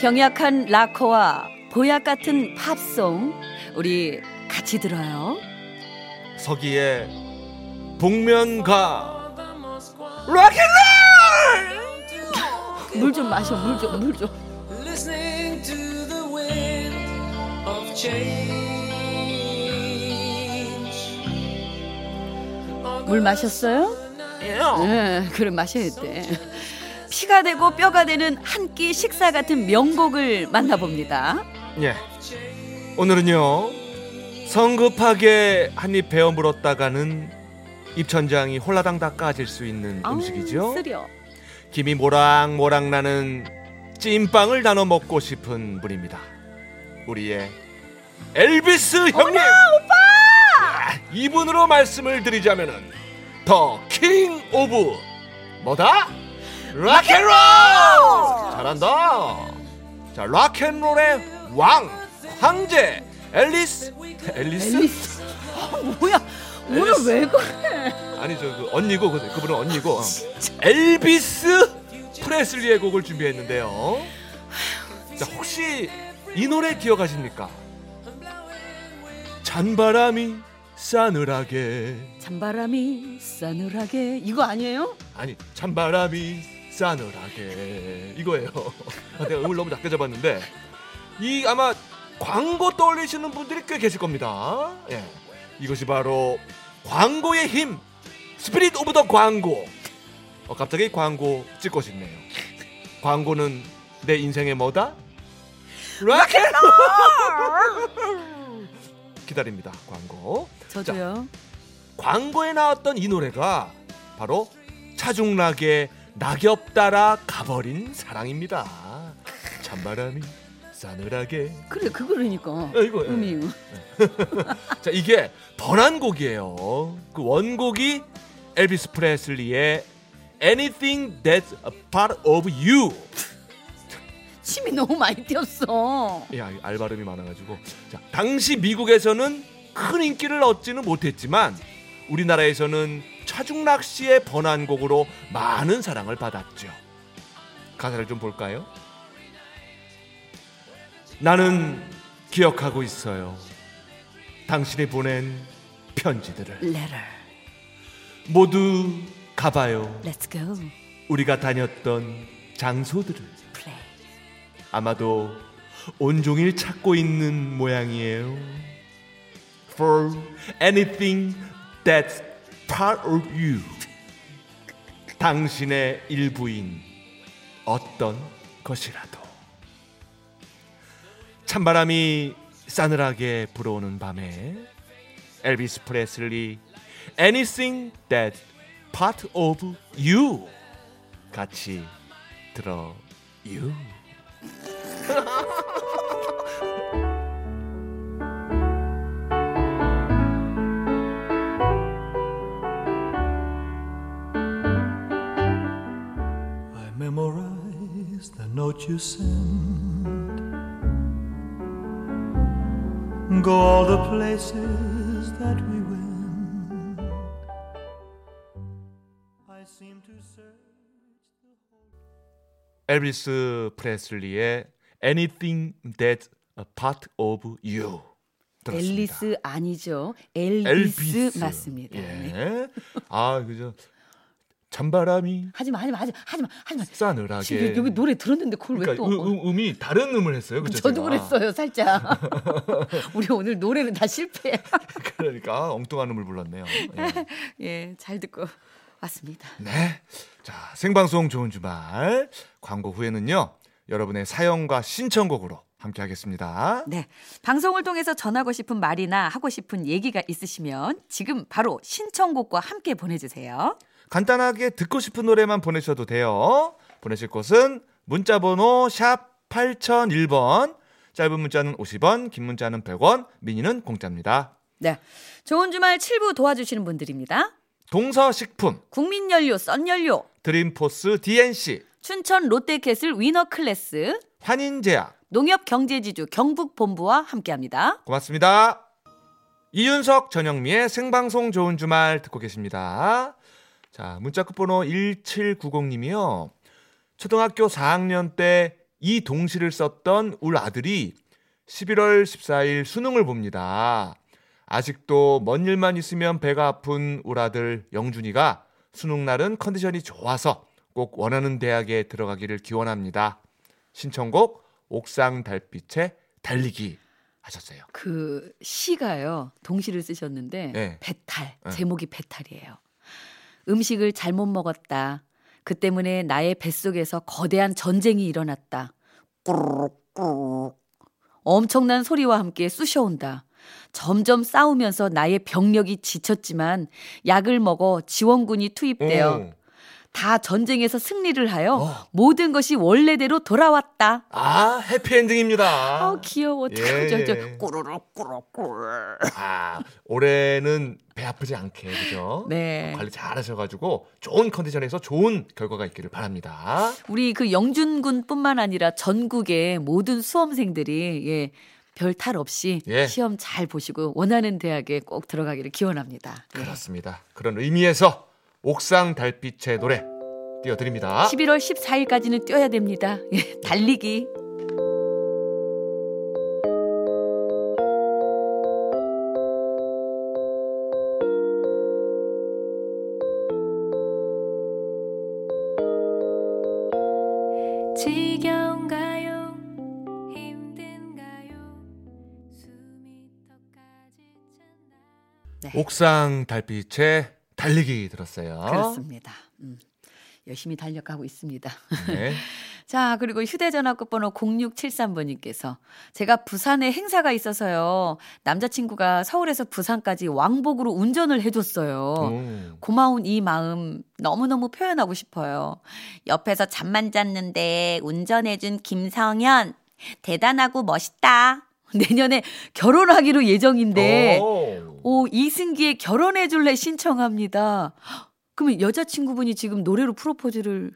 병약한 락커와 보약 같은 팝송 우리 같이 들어요. 서기의 복면가 락앤롤 물좀 마셔, 물 좀, 물 좀. listening to the wind of change. 물 마셨어요? 네, 그래 마셔야 돼. 피가 되고 뼈가 되는 한 끼 식사 같은 명곡을 만나봅니다. 예. 오늘은요 성급하게 한 입 베어 물었다가는 입천장이 홀라당 닦아질 수 있는 아우, 음식이죠. 쓰려. 김이 모락모락 나는 찐빵을 나눠 먹고 싶은 분입니다. 우리의 엘비스 형님. 오빠! 이분으로 말씀을 드리자면은 The king of 뭐다? rock and roll! 잘한다. 자, rock and roll의 왕, 황제 앨리스 앨리스? 앨리스. 아, 뭐야? 오늘 앨리스. 왜 그래? 아니 저그 언니고 그, 그분은 언니고 어. 엘비스 프레슬리의 곡을 준비했는데요. 자 혹시 이 노래 기억하십니까? 찬바람이 싸늘하게 찬바람이 싸늘하게 이거 아니에요? 아니 찬바람이 싸늘하게 이거예요. 아, 내가 음을 너무 낮게 잡았는데 이 아마 광고 떠올리시는 분들이 꽤 계실 겁니다. 예, 이것이 바로 광고의 힘, spirit of the 광고. 어, 갑자기 광고 찍고 싶네요. 광고는 내 인생의 뭐다? 락앤롤. 기다립니다. 광고. 저도요. 광고에 나왔던 이 노래가 바로 차중락의 낙엽 따라 가버린 사랑입니다. 찬바람이 싸늘하게. 그래 그거라니까. 어, 이거, 예. 음이. 자 이게 번안 곡이에요. 그 원곡이 엘비스 프레슬리의 Anything That's a Part of You. 침이 너무 많이 튀었어. 야, 알 발음이 많아가지고. 자, 당시 미국에서는 큰 인기를 얻지는 못했지만 우리나라에서는 차중락 씨의 번안곡으로 많은 사랑을 받았죠. 가사를 좀 볼까요? 나는 기억하고 있어요. 당신이 보낸 편지들을 Letter. 모두 가봐요. Let's go. 우리가 다녔던 장소들을 Play. 아마도 온종일 찾고 있는 모양이에요. For anything that's part of you. 당신의 일부인 어떤 것이라도. 찬바람이 싸늘하게 불어오는 밤에 엘비스 프레슬리 Anything that's part of you 같이 들어 you. memorize the note you send. Go all the places that we went. I seem to search the 엘비스 프레슬리의 Anything That's a Part of You 들었습니다. 앨리스 아니죠. 엘비스, 엘비스 맞습니다. 네. 예. 아 그죠. 찬바람이 하지 마 하지 마 하지 마 하지마 하지마. 지금 싸늘하게. 여기 노래 들었는데 그걸 그러니까 왜 또? 음, 음, 이 다른 음을 했어요. 그죠? 저도 제가? 그랬어요 살짝. 우리 오늘 노래는 다 실패. 그러니까 엉뚱한 음을 불렀네요. 예. 예, 잘 듣고 왔습니다. 네. 자, 생방송 좋은 주말 광고 후에는요. 여러분의 사연과 신청곡으로 함께 하겠습니다. 네. 방송을 통해서 전하고 싶은 말이나 하고 싶은 얘기가 있으시면 지금 바로 신청곡과 함께 보내주세요. 간단하게 듣고 싶은 노래만 보내셔도 돼요. 보내실 곳은 문자번호 샵 8001번, 짧은 문자는 50원, 긴 문자는 100원, 미니는 공짜입니다. 네. 좋은 주말 7부 도와주시는 분들입니다. 동서식품, 국민연료, 썬연료, 드림포스 DNC, 춘천 롯데캐슬 위너클래스, 환인제약, 농협경제지주 경북본부와 함께합니다. 고맙습니다. 이윤석 전영미의 생방송 좋은 주말 듣고 계십니다. 자, 문자 끝번호 1790님이요. 초등학교 4학년 때 이 동시를 썼던 울 아들이 11월 14일 수능을 봅니다. 아직도 먼 일만 있으면 배가 아픈 울 아들 영준이가 수능 날은 컨디션이 좋아서 꼭 원하는 대학에 들어가기를 기원합니다. 신청곡 옥상 달빛의 달리기 하셨어요. 그 시가요. 동시를 쓰셨는데 네. 배탈. 네. 제목이 배탈이에요. 음식을 잘못 먹었다. 그 때문에 나의 뱃속에서 거대한 전쟁이 일어났다. 꾸르륵 엄청난 소리와 함께 쑤셔온다. 점점 싸우면서 나의 병력이 지쳤지만 약을 먹어 지원군이 투입되어 오. 다 전쟁에서 승리를 하여 어. 모든 것이 원래대로 돌아왔다. 아, 해피엔딩입니다. 아우 귀여워. 예, 예. 꾸르륵 꾸르륵 꾸르륵. 아, 올해는 배 아프지 않게 그죠? 네. 관리 잘 하셔가지고 좋은 컨디션에서 좋은 결과가 있기를 바랍니다. 우리 그 영준 군뿐만 아니라 전국의 모든 수험생들이 예, 별탈 없이 예. 시험 잘 보시고 원하는 대학에 꼭 들어가기를 기원합니다. 예. 그렇습니다. 그런 의미에서 옥상 달빛의 노래 띄워드립니다. 11월 14일까지는 뛰어야 됩니다. 예, 달리기. 지겨운가요? 힘든가요? 네, 옥상 달빛의 달리기 들었어요. 그렇습니다. 음, 열심히 달려가고 있습니다. 네. 자, 그리고 휴대전화 끝번호 0673번님께서 제가 부산에 행사가 있어서요. 남자친구가 서울에서 부산까지 왕복으로 운전을 해줬어요. 오. 고마운 이 마음 너무너무 표현하고 싶어요. 옆에서 잠만 잤는데 운전해준 김성현. 대단하고 멋있다. 내년에 결혼하기로 예정인데, 오. 오, 이승기의 결혼해 줄래 신청합니다. 그러면 여자친구분이 지금 노래로 프로포즈를,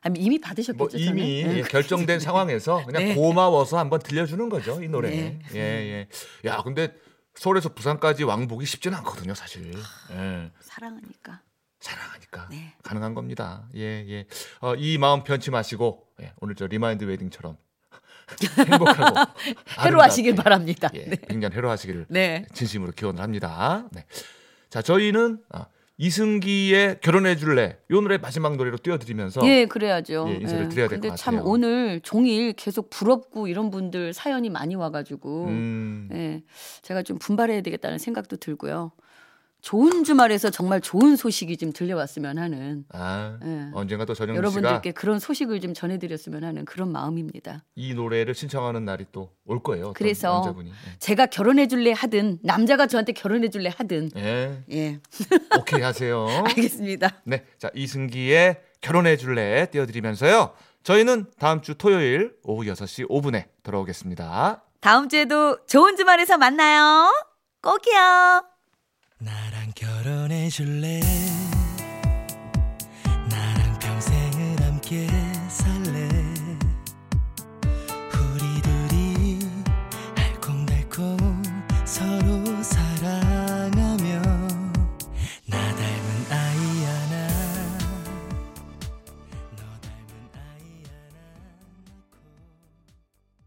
아니, 이미 받으셨겠죠? 뭐? 이미 네. 예, 결정된 상황에서 그냥 네. 고마워서 한번 들려주는 거죠 이 노래. 네. 예 예. 야 근데 서울에서 부산까지 왕복이 쉽지는 않거든요 사실. 예. 사랑하니까. 사랑하니까 네. 가능한 겁니다. 예 예. 어, 이 마음 변치 마시고 예, 오늘 저 remind wedding처럼 행복하고 해로하시길 바랍니다. 예, 네. 100년 해로하시기를 네. 진심으로 기원을 합니다. 네. 자 저희는 아, 이승기의 결혼해 줄래 요 노래 마지막 노래로 띄워드리면서 예, 그래야죠. 예, 인사를 드려야 될것 근데 참 같아요. 오늘 종일 계속 부럽고 이런 분들 사연이 많이 와가지고 음, 예, 제가 좀 분발해야 되겠다는 생각도 들고요. 좋은 주말에서 정말 좋은 소식이 좀 들려왔으면 하는 아 예. 언젠가 또 씨가 여러분들께 그런 소식을 좀 전해드렸으면 하는 그런 마음입니다. 이 노래를 신청하는 날이 또 올 거예요. 그래서 남자분이. 제가 결혼해줄래 하든 남자가 저한테 결혼해줄래 하든 예. 예. 예, 오케이 하세요. 알겠습니다. 네. 자, 이승기의 결혼해 줄래 띄워드리면서요. 저희는 다음 주 토요일 오후 6시 5분에 돌아오겠습니다. 다음 주에도 좋은 주말에서 만나요. 꼭이요. 나랑 결혼해 줄래?